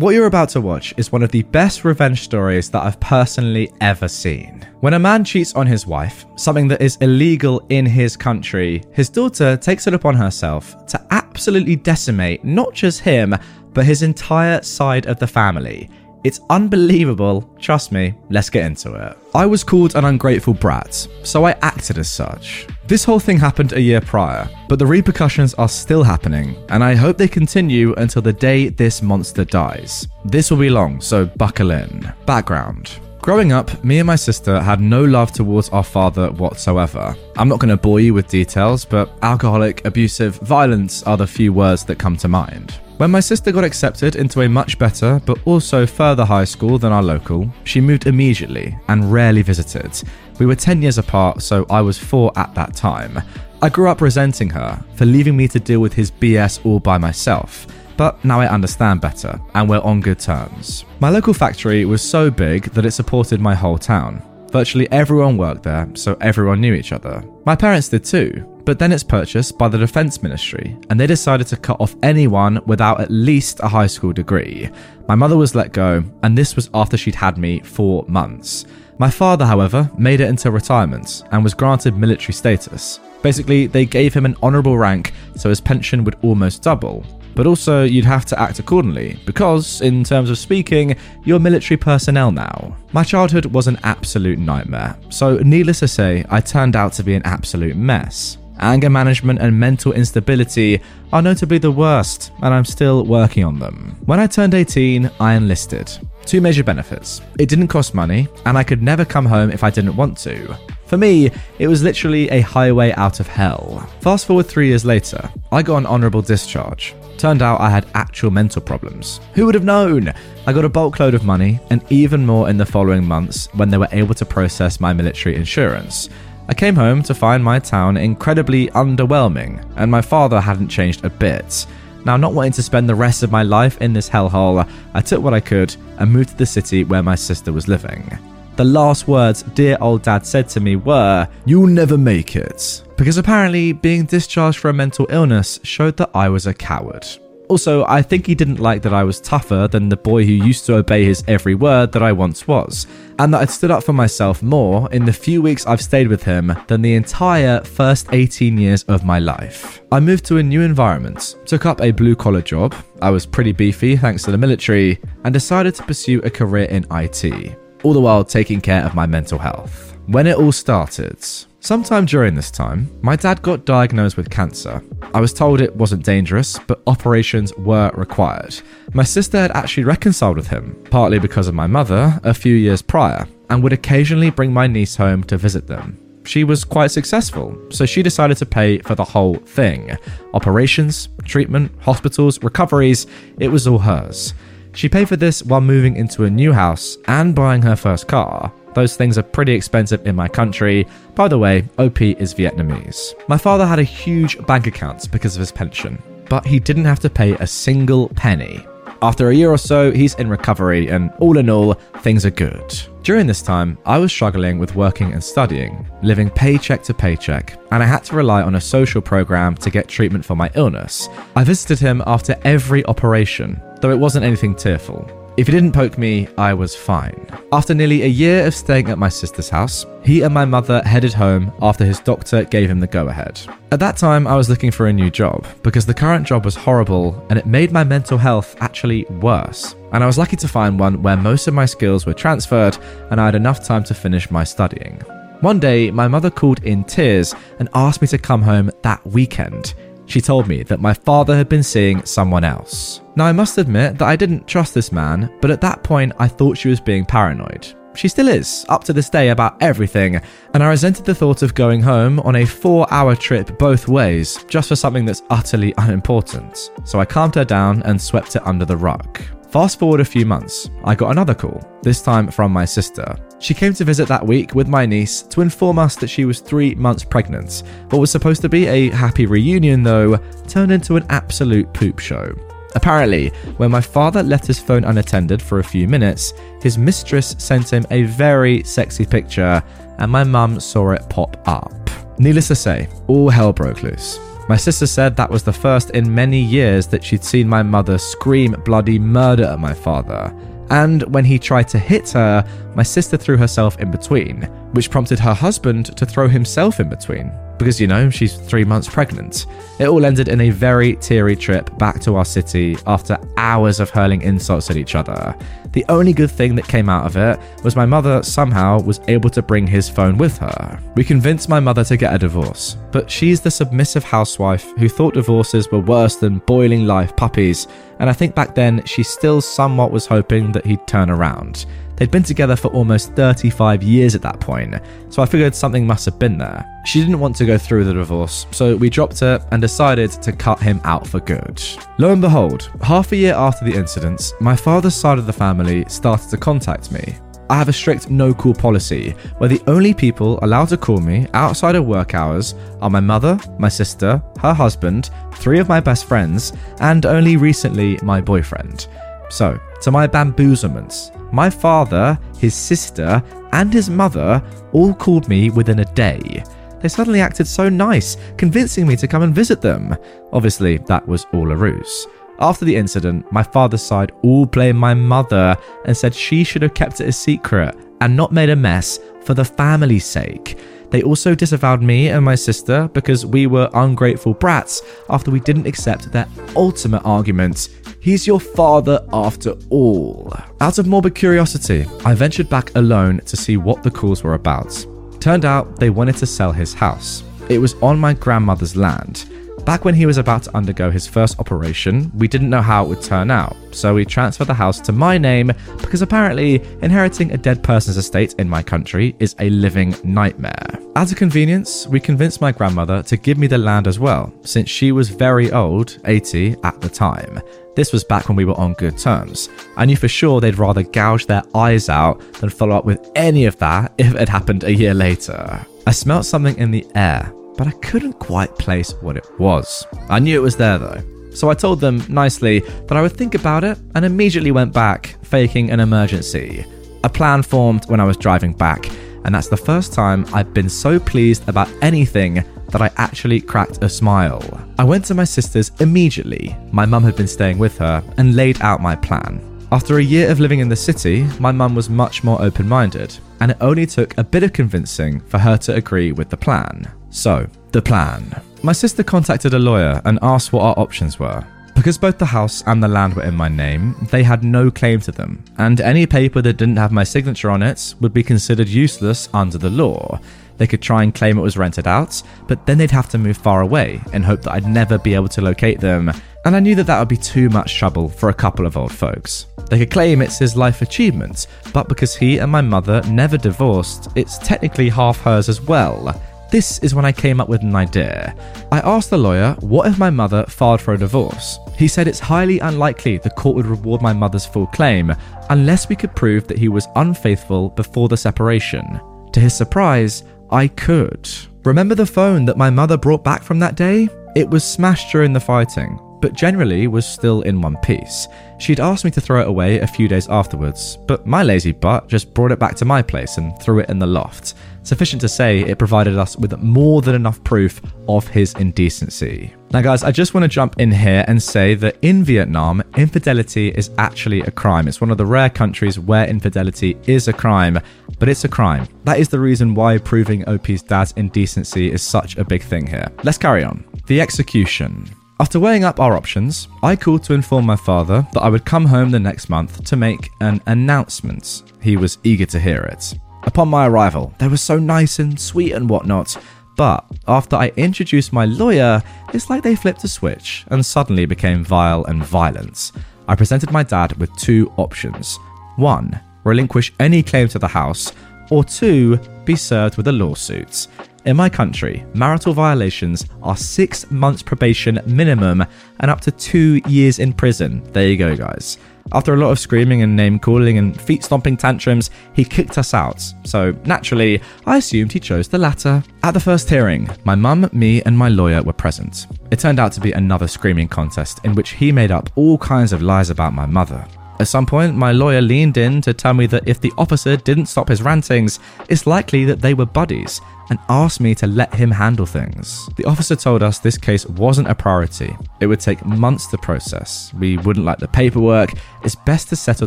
What you're about to watch is one of the best revenge stories that I've personally ever seen. When a man cheats on his wife, something that is illegal in his country, his daughter takes it upon herself to absolutely decimate not just him, but his entire side of the family. It's unbelievable. Trust me, let's get into it. I was called an ungrateful brat, so I acted as such. This whole thing happened a year prior, but the repercussions are still happening, and I hope they continue until the day this monster dies. This will be long, so buckle in. Background. Growing up, me and my sister had no love towards our father whatsoever. I'm not going to bore you with details, but alcoholic, abusive, violence are the few words that come to mind. When my sister got accepted into a much better, but also further high school than our local, she moved immediately and rarely visited. We were 10 years apart, so I was 4 at that time. I grew up resenting her for leaving me to deal with his BS all by myself but now I understand better, and we're on good terms. My local factory was so big that it supported my whole town. Virtually everyone worked there, so everyone knew each other. My parents did too, but then it's purchased by the Defence Ministry, and they decided to cut off anyone without at least a high school degree. My mother was let go, and this was after she'd had me for months. My father, however, made it into retirement and was granted military status. Basically, they gave him an honourable rank so his pension would almost double, but also you'd have to act accordingly, because, in terms of speaking, you're military personnel now. My childhood was an absolute nightmare, so needless to say, I turned out to be an absolute mess. Anger management and mental instability are notably the worst, and I'm still working on them. When I turned 18, I enlisted. Two major benefits. It didn't cost money, and I could never come home if I didn't want to. For me, it was literally a highway out of hell. Fast forward three years later, I got an honourable discharge. Turned out I had actual mental problems. Who would have known? I got a bulk load of money, and even more in the following months when they were able to process my military insurance. I came home to find my town incredibly underwhelming, and my father hadn't changed a bit. Now, not wanting to spend the rest of my life in this hellhole, I took what I could and moved to the city where my sister was living. The last words dear old dad said to me were, You'll never make it. Because apparently, being discharged for a mental illness showed that I was a coward. Also, I think he didn't like that I was tougher than the boy who used to obey his every word that I once was, and that I'd stood up for myself more in the few weeks I've stayed with him than the entire first 18 years of my life. I moved to a new environment, took up a blue collar job, I was pretty beefy thanks to the military, and decided to pursue a career in IT, all the while taking care of my mental health. When it all started, Sometime during this time, my dad got diagnosed with cancer. I was told it wasn't dangerous, but operations were required. My sister had actually reconciled with him, partly because of my mother, a few years prior, and would occasionally bring my niece home to visit them. She was quite successful, so she decided to pay for the whole thing operations, treatment, hospitals, recoveries, it was all hers. She paid for this while moving into a new house and buying her first car. Those things are pretty expensive in my country. By the way, OP is Vietnamese. My father had a huge bank account because of his pension, but he didn't have to pay a single penny. After a year or so, he's in recovery, and all in all, things are good. During this time, I was struggling with working and studying, living paycheck to paycheck, and I had to rely on a social program to get treatment for my illness. I visited him after every operation, though it wasn't anything tearful. If he didn't poke me, I was fine. After nearly a year of staying at my sister's house, he and my mother headed home after his doctor gave him the go ahead. At that time, I was looking for a new job because the current job was horrible and it made my mental health actually worse. And I was lucky to find one where most of my skills were transferred and I had enough time to finish my studying. One day, my mother called in tears and asked me to come home that weekend. She told me that my father had been seeing someone else. Now, I must admit that I didn't trust this man, but at that point, I thought she was being paranoid. She still is, up to this day, about everything, and I resented the thought of going home on a four hour trip both ways just for something that's utterly unimportant. So I calmed her down and swept it under the rug. Fast forward a few months, I got another call, this time from my sister. She came to visit that week with my niece to inform us that she was three months pregnant. What was supposed to be a happy reunion, though, turned into an absolute poop show. Apparently, when my father left his phone unattended for a few minutes, his mistress sent him a very sexy picture, and my mum saw it pop up. Needless to say, all hell broke loose. My sister said that was the first in many years that she'd seen my mother scream bloody murder at my father. And when he tried to hit her, my sister threw herself in between, which prompted her husband to throw himself in between because, you know, she's three months pregnant. It all ended in a very teary trip back to our city after hours of hurling insults at each other. The only good thing that came out of it was my mother somehow was able to bring his phone with her. We convinced my mother to get a divorce, but she's the submissive housewife who thought divorces were worse than boiling live puppies, and I think back then she still somewhat was hoping that he'd turn around. They'd been together for almost 35 years at that point, so I figured something must have been there. She didn't want to go through the divorce, so we dropped her and decided to cut him out for good. Lo and behold, half a year after the incidents, my father's side of the family started to contact me. I have a strict no call policy where the only people allowed to call me outside of work hours are my mother, my sister, her husband, three of my best friends, and only recently my boyfriend. So, to my bamboozlements, my father, his sister, and his mother all called me within a day. They suddenly acted so nice, convincing me to come and visit them. Obviously, that was all a ruse. After the incident, my father's side all blamed my mother and said she should have kept it a secret and not made a mess for the family's sake. They also disavowed me and my sister because we were ungrateful brats after we didn't accept their ultimate argument He's your father after all. Out of morbid curiosity, I ventured back alone to see what the calls were about. Turned out they wanted to sell his house. It was on my grandmother's land. Back when he was about to undergo his first operation, we didn't know how it would turn out, so we transferred the house to my name because apparently inheriting a dead person's estate in my country is a living nightmare. As a convenience, we convinced my grandmother to give me the land as well, since she was very old, 80 at the time. This was back when we were on good terms. I knew for sure they'd rather gouge their eyes out than follow up with any of that if it happened a year later. I smelt something in the air, but I couldn't quite place what it was. I knew it was there though. So I told them nicely that I would think about it and immediately went back, faking an emergency. A plan formed when I was driving back, and that's the first time I've been so pleased about anything that I actually cracked a smile. I went to my sister's immediately. My mum had been staying with her and laid out my plan. After a year of living in the city, my mum was much more open minded, and it only took a bit of convincing for her to agree with the plan. So, the plan. My sister contacted a lawyer and asked what our options were. Because both the house and the land were in my name, they had no claim to them, and any paper that didn't have my signature on it would be considered useless under the law. They could try and claim it was rented out, but then they'd have to move far away in hope that I'd never be able to locate them, and I knew that that would be too much trouble for a couple of old folks. They could claim it's his life achievement, but because he and my mother never divorced, it's technically half hers as well. This is when I came up with an idea. I asked the lawyer, what if my mother filed for a divorce? He said it's highly unlikely the court would reward my mother's full claim unless we could prove that he was unfaithful before the separation. To his surprise, I could. Remember the phone that my mother brought back from that day? It was smashed during the fighting, but generally was still in one piece. She'd asked me to throw it away a few days afterwards, but my lazy butt just brought it back to my place and threw it in the loft. Sufficient to say, it provided us with more than enough proof of his indecency. Now, guys, I just want to jump in here and say that in Vietnam, infidelity is actually a crime. It's one of the rare countries where infidelity is a crime, but it's a crime. That is the reason why proving OP's dad's indecency is such a big thing here. Let's carry on. The execution. After weighing up our options, I called to inform my father that I would come home the next month to make an announcement. He was eager to hear it. Upon my arrival, they were so nice and sweet and whatnot, but after I introduced my lawyer, it's like they flipped a switch and suddenly became vile and violent. I presented my dad with two options. One, relinquish any claim to the house, or two, be served with a lawsuit. In my country, marital violations are six months probation minimum and up to two years in prison. There you go, guys. After a lot of screaming and name calling and feet stomping tantrums, he kicked us out. So, naturally, I assumed he chose the latter. At the first hearing, my mum, me, and my lawyer were present. It turned out to be another screaming contest in which he made up all kinds of lies about my mother. At some point, my lawyer leaned in to tell me that if the officer didn't stop his rantings, it's likely that they were buddies and asked me to let him handle things. The officer told us this case wasn't a priority. It would take months to process. We wouldn't like the paperwork. It's best to settle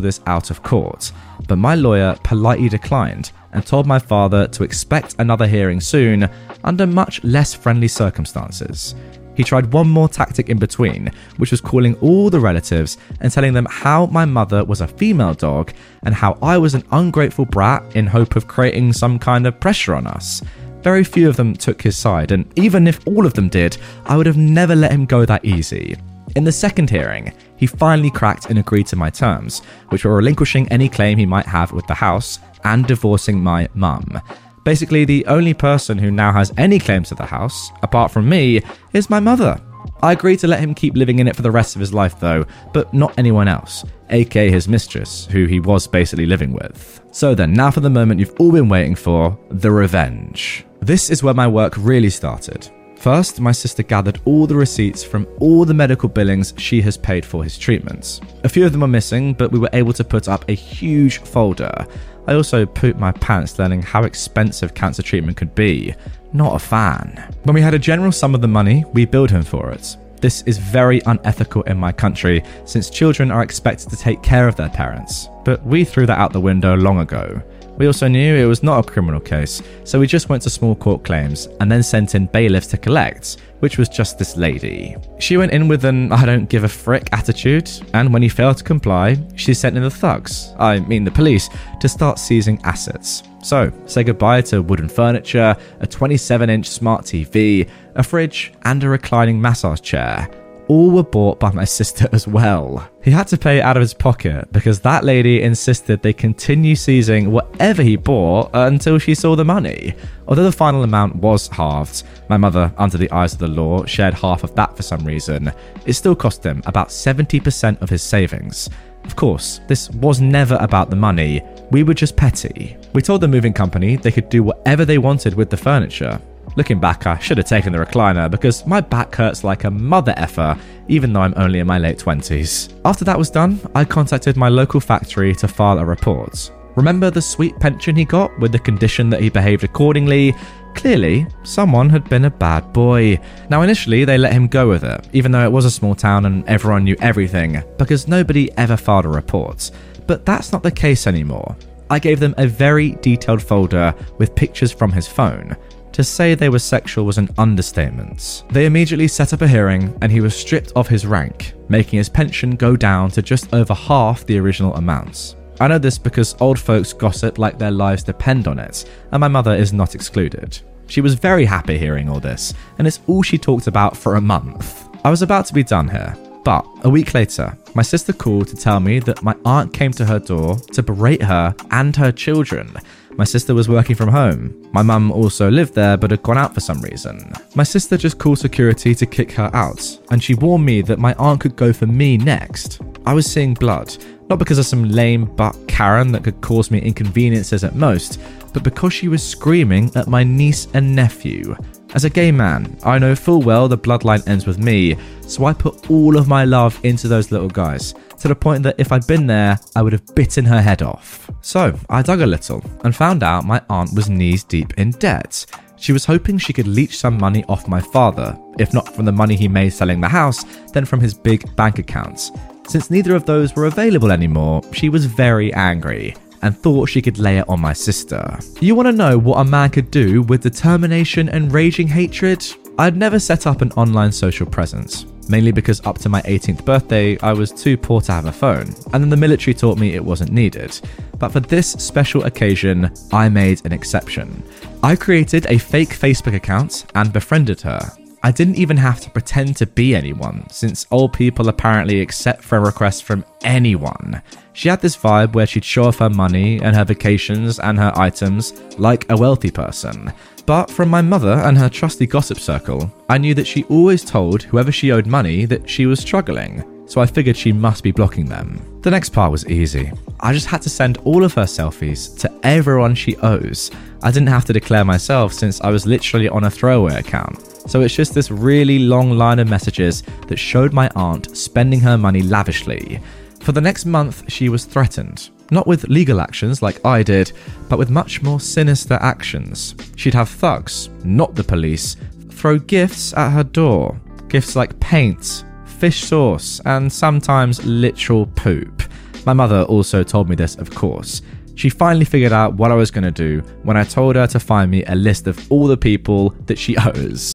this out of court. But my lawyer politely declined and told my father to expect another hearing soon under much less friendly circumstances. He tried one more tactic in between, which was calling all the relatives and telling them how my mother was a female dog and how I was an ungrateful brat in hope of creating some kind of pressure on us. Very few of them took his side, and even if all of them did, I would have never let him go that easy. In the second hearing, he finally cracked and agreed to my terms, which were relinquishing any claim he might have with the house and divorcing my mum. Basically, the only person who now has any claim to the house, apart from me, is my mother. I agreed to let him keep living in it for the rest of his life, though, but not anyone else, aka his mistress, who he was basically living with. So then, now for the moment you've all been waiting for the revenge. This is where my work really started. First, my sister gathered all the receipts from all the medical billings she has paid for his treatments. A few of them were missing, but we were able to put up a huge folder I also pooped my pants learning how expensive cancer treatment could be. Not a fan. When we had a general sum of the money, we billed him for it. This is very unethical in my country since children are expected to take care of their parents. But we threw that out the window long ago. We also knew it was not a criminal case, so we just went to small court claims and then sent in bailiffs to collect, which was just this lady. She went in with an I don't give a frick attitude, and when he failed to comply, she sent in the thugs, I mean the police, to start seizing assets. So, say goodbye to wooden furniture, a 27 inch smart TV, a fridge, and a reclining massage chair all were bought by my sister as well. He had to pay out of his pocket because that lady insisted they continue seizing whatever he bought until she saw the money. Although the final amount was halved, my mother, under the eyes of the law, shared half of that for some reason. It still cost him about 70% of his savings. Of course, this was never about the money, we were just petty. We told the moving company they could do whatever they wanted with the furniture, Looking back, I should have taken the recliner because my back hurts like a mother effer, even though I'm only in my late 20s. After that was done, I contacted my local factory to file a report. Remember the sweet pension he got with the condition that he behaved accordingly? Clearly, someone had been a bad boy. Now, initially, they let him go with it, even though it was a small town and everyone knew everything, because nobody ever filed a report. But that's not the case anymore. I gave them a very detailed folder with pictures from his phone. To say they were sexual was an understatement. They immediately set up a hearing and he was stripped of his rank, making his pension go down to just over half the original amounts. I know this because old folks gossip like their lives depend on it, and my mother is not excluded. She was very happy hearing all this, and it's all she talked about for a month. I was about to be done here, but a week later, my sister called to tell me that my aunt came to her door to berate her and her children my sister was working from home. My mum also lived there but had gone out for some reason. My sister just called security to kick her out, and she warned me that my aunt could go for me next. I was seeing blood, not because of some lame butt Karen that could cause me inconveniences at most, but because she was screaming at my niece and nephew. As a gay man, I know full well the bloodline ends with me, so I put all of my love into those little guys to the point that if I'd been there, I would have bitten her head off. So I dug a little and found out my aunt was knees deep in debt. She was hoping she could leech some money off my father, if not from the money he made selling the house, then from his big bank accounts. Since neither of those were available anymore, she was very angry and thought she could lay it on my sister. You want to know what a man could do with determination and raging hatred? I'd never set up an online social presence mainly because up to my 18th birthday, I was too poor to have a phone, and then the military taught me it wasn't needed. But for this special occasion, I made an exception. I created a fake Facebook account and befriended her. I didn't even have to pretend to be anyone, since old people apparently accept friend requests from anyone. She had this vibe where she'd show off her money and her vacations and her items like a wealthy person. But from my mother and her trusty gossip circle, I knew that she always told whoever she owed money that she was struggling, so I figured she must be blocking them. The next part was easy. I just had to send all of her selfies to everyone she owes. I didn't have to declare myself since I was literally on a throwaway account. So it's just this really long line of messages that showed my aunt spending her money lavishly. For the next month, she was threatened. Not with legal actions like I did, but with much more sinister actions. She'd have thugs, not the police, throw gifts at her door. Gifts like paint, fish sauce, and sometimes literal poop. My mother also told me this, of course. She finally figured out what I was going to do when I told her to find me a list of all the people that she owes.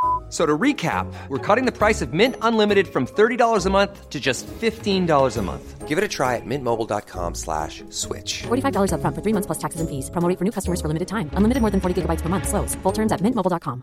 F- So to recap, we're cutting the price of Mint Unlimited from $30 a month to just $15 a month. Give it a try at mintmobile.com slash switch. $45 upfront for three months plus taxes and fees. Promo rate for new customers for limited time. Unlimited more than 40 gigabytes per month. Slows. Full terms at mintmobile.com.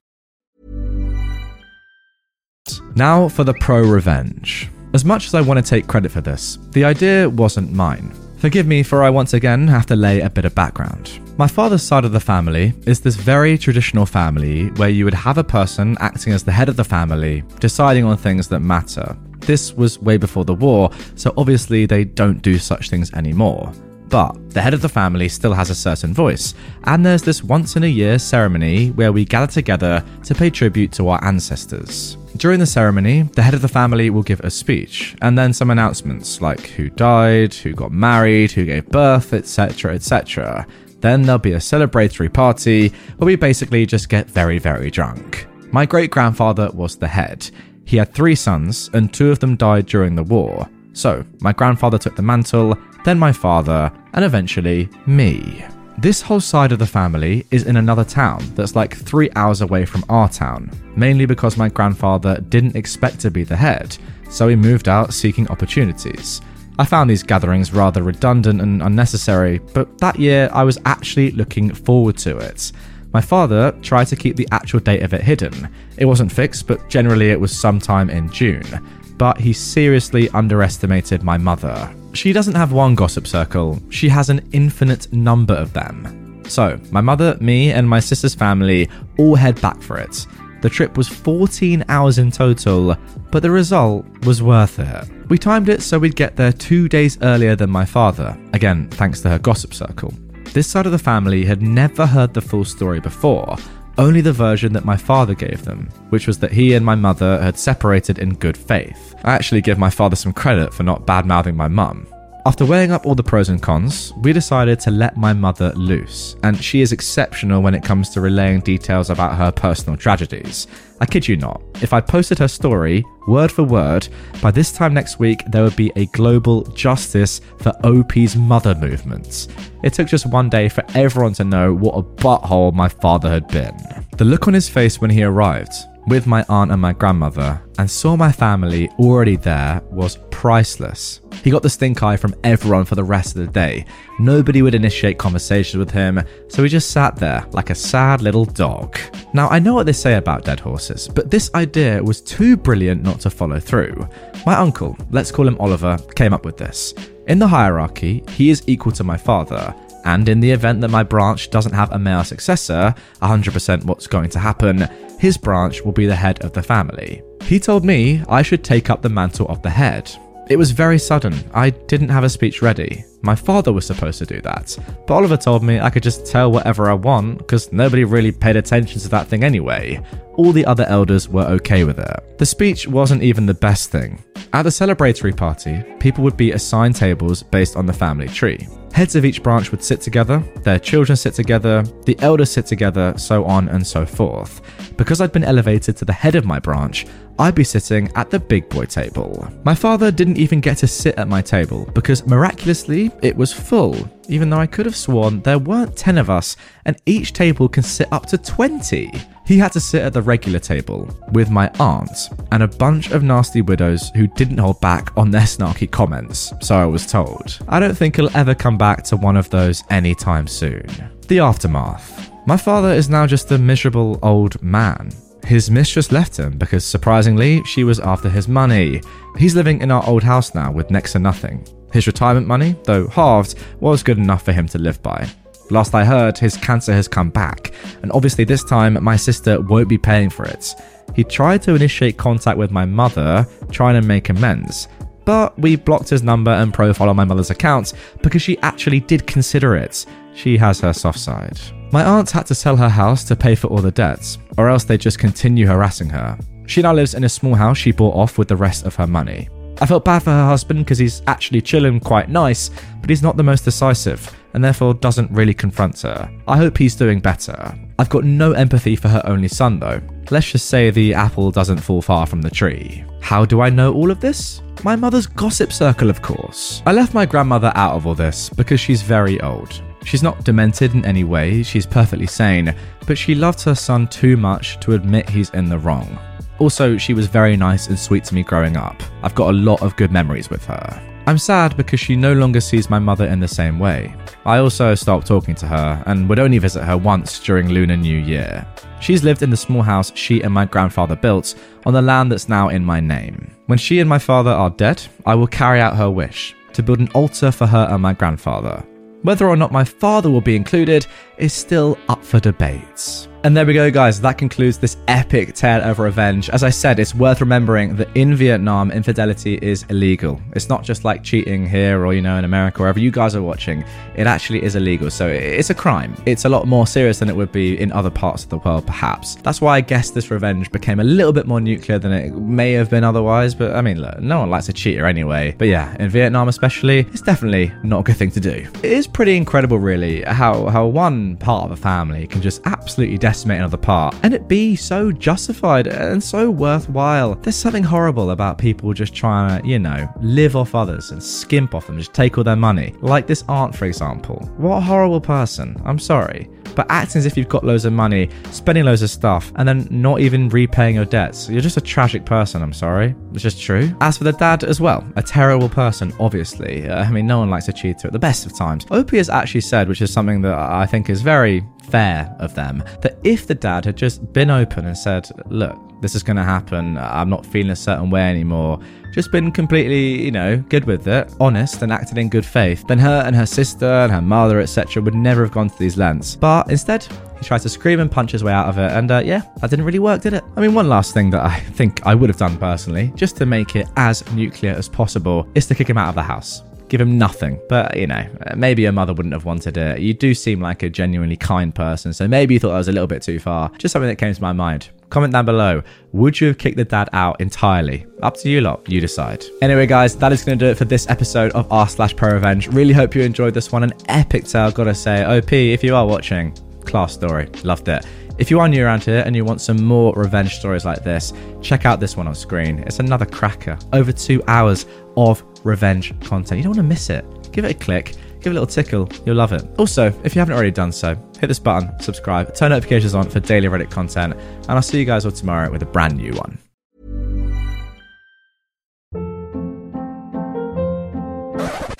Now for the pro revenge. As much as I want to take credit for this, the idea wasn't mine. Forgive me for I once again have to lay a bit of background. My father's side of the family is this very traditional family where you would have a person acting as the head of the family, deciding on things that matter. This was way before the war, so obviously they don't do such things anymore. But the head of the family still has a certain voice, and there's this once in a year ceremony where we gather together to pay tribute to our ancestors. During the ceremony, the head of the family will give a speech, and then some announcements like who died, who got married, who gave birth, etc., etc. Then there'll be a celebratory party where we basically just get very, very drunk. My great grandfather was the head. He had three sons, and two of them died during the war. So, my grandfather took the mantle, then my father, and eventually me. This whole side of the family is in another town that's like three hours away from our town, mainly because my grandfather didn't expect to be the head, so he moved out seeking opportunities. I found these gatherings rather redundant and unnecessary, but that year I was actually looking forward to it. My father tried to keep the actual date of it hidden. It wasn't fixed, but generally it was sometime in June. But he seriously underestimated my mother. She doesn't have one gossip circle, she has an infinite number of them. So, my mother, me, and my sister's family all head back for it. The trip was 14 hours in total, but the result was worth it. We timed it so we'd get there two days earlier than my father, again, thanks to her gossip circle. This side of the family had never heard the full story before, only the version that my father gave them, which was that he and my mother had separated in good faith. I actually give my father some credit for not bad mouthing my mum. After weighing up all the pros and cons, we decided to let my mother loose, and she is exceptional when it comes to relaying details about her personal tragedies. I kid you not, if I posted her story, word for word, by this time next week there would be a global justice for OP's mother movement. It took just one day for everyone to know what a butthole my father had been. The look on his face when he arrived, with my aunt and my grandmother, and saw my family already there was priceless. He got the stink eye from everyone for the rest of the day. Nobody would initiate conversations with him, so he just sat there like a sad little dog. Now, I know what they say about dead horses, but this idea was too brilliant not to follow through. My uncle, let's call him Oliver, came up with this. In the hierarchy, he is equal to my father, and in the event that my branch doesn't have a male successor, 100% what's going to happen, his branch will be the head of the family. He told me I should take up the mantle of the head. It was very sudden. I didn't have a speech ready. My father was supposed to do that, but Oliver told me I could just tell whatever I want because nobody really paid attention to that thing anyway. All the other elders were okay with it. The speech wasn't even the best thing. At the celebratory party, people would be assigned tables based on the family tree. Heads of each branch would sit together, their children sit together, the elders sit together, so on and so forth. Because I'd been elevated to the head of my branch, I'd be sitting at the big boy table. My father didn't even get to sit at my table because miraculously, it was full, even though I could have sworn there weren't 10 of us, and each table can sit up to 20. He had to sit at the regular table with my aunt and a bunch of nasty widows who didn't hold back on their snarky comments, so I was told. I don't think he'll ever come back to one of those anytime soon. The aftermath. My father is now just a miserable old man. His mistress left him because, surprisingly, she was after his money. He's living in our old house now with next to nothing. His retirement money, though halved, was good enough for him to live by. Last I heard, his cancer has come back, and obviously this time my sister won't be paying for it. He tried to initiate contact with my mother, trying to make amends, but we blocked his number and profile on my mother's account because she actually did consider it. She has her soft side. My aunt had to sell her house to pay for all the debts, or else they'd just continue harassing her. She now lives in a small house she bought off with the rest of her money. I felt bad for her husband because he's actually chilling quite nice, but he's not the most decisive and therefore doesn't really confront her. I hope he's doing better. I've got no empathy for her only son though. Let's just say the apple doesn't fall far from the tree. How do I know all of this? My mother's gossip circle, of course. I left my grandmother out of all this because she's very old. She's not demented in any way, she's perfectly sane, but she loved her son too much to admit he's in the wrong. Also, she was very nice and sweet to me growing up. I've got a lot of good memories with her. I'm sad because she no longer sees my mother in the same way. I also stopped talking to her and would only visit her once during Lunar New Year. She's lived in the small house she and my grandfather built on the land that's now in my name. When she and my father are dead, I will carry out her wish to build an altar for her and my grandfather. Whether or not my father will be included is still up for debate. And there we go, guys. That concludes this epic tale of revenge. As I said, it's worth remembering that in Vietnam, infidelity is illegal. It's not just like cheating here or, you know, in America, or wherever you guys are watching. It actually is illegal. So it's a crime. It's a lot more serious than it would be in other parts of the world, perhaps. That's why I guess this revenge became a little bit more nuclear than it may have been otherwise. But I mean, look, no one likes a cheater anyway. But yeah, in Vietnam especially, it's definitely not a good thing to do. It is pretty incredible, really, how, how one part of a family can just absolutely decimate another part and it be so justified and so worthwhile. There's something horrible about people just trying to, you know, live off others and skimp off them, just take all their money. Like this aunt, for example. What a horrible person. I'm sorry but acting as if you've got loads of money, spending loads of stuff, and then not even repaying your debts. You're just a tragic person, I'm sorry. It's just true. As for the dad as well, a terrible person, obviously. Uh, I mean, no one likes a cheater at the best of times. OP has actually said, which is something that I think is very fair of them, that if the dad had just been open and said, look, this is going to happen. I'm not feeling a certain way anymore. Just been completely, you know, good with it, honest, and acted in good faith. Then her and her sister and her mother, etc., would never have gone to these lengths. But instead, he tries to scream and punch his way out of it, and uh, yeah, that didn't really work, did it? I mean, one last thing that I think I would have done personally, just to make it as nuclear as possible, is to kick him out of the house give him nothing. But, you know, maybe your mother wouldn't have wanted it. You do seem like a genuinely kind person, so maybe you thought that was a little bit too far. Just something that came to my mind. Comment down below. Would you have kicked the dad out entirely? Up to you lot. You decide. Anyway, guys, that is going to do it for this episode of r slash pro revenge. Really hope you enjoyed this one. An epic tale, gotta say. OP, if you are watching, class story. Loved it. If you are new around here and you want some more revenge stories like this, check out this one on screen. It's another cracker. Over two hours of revenge content. You don't want to miss it. Give it a click, give it a little tickle. You'll love it. Also, if you haven't already done so, hit this button, subscribe, turn notifications on for daily Reddit content, and I'll see you guys all tomorrow with a brand new one.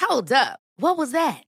Hold up. What was that?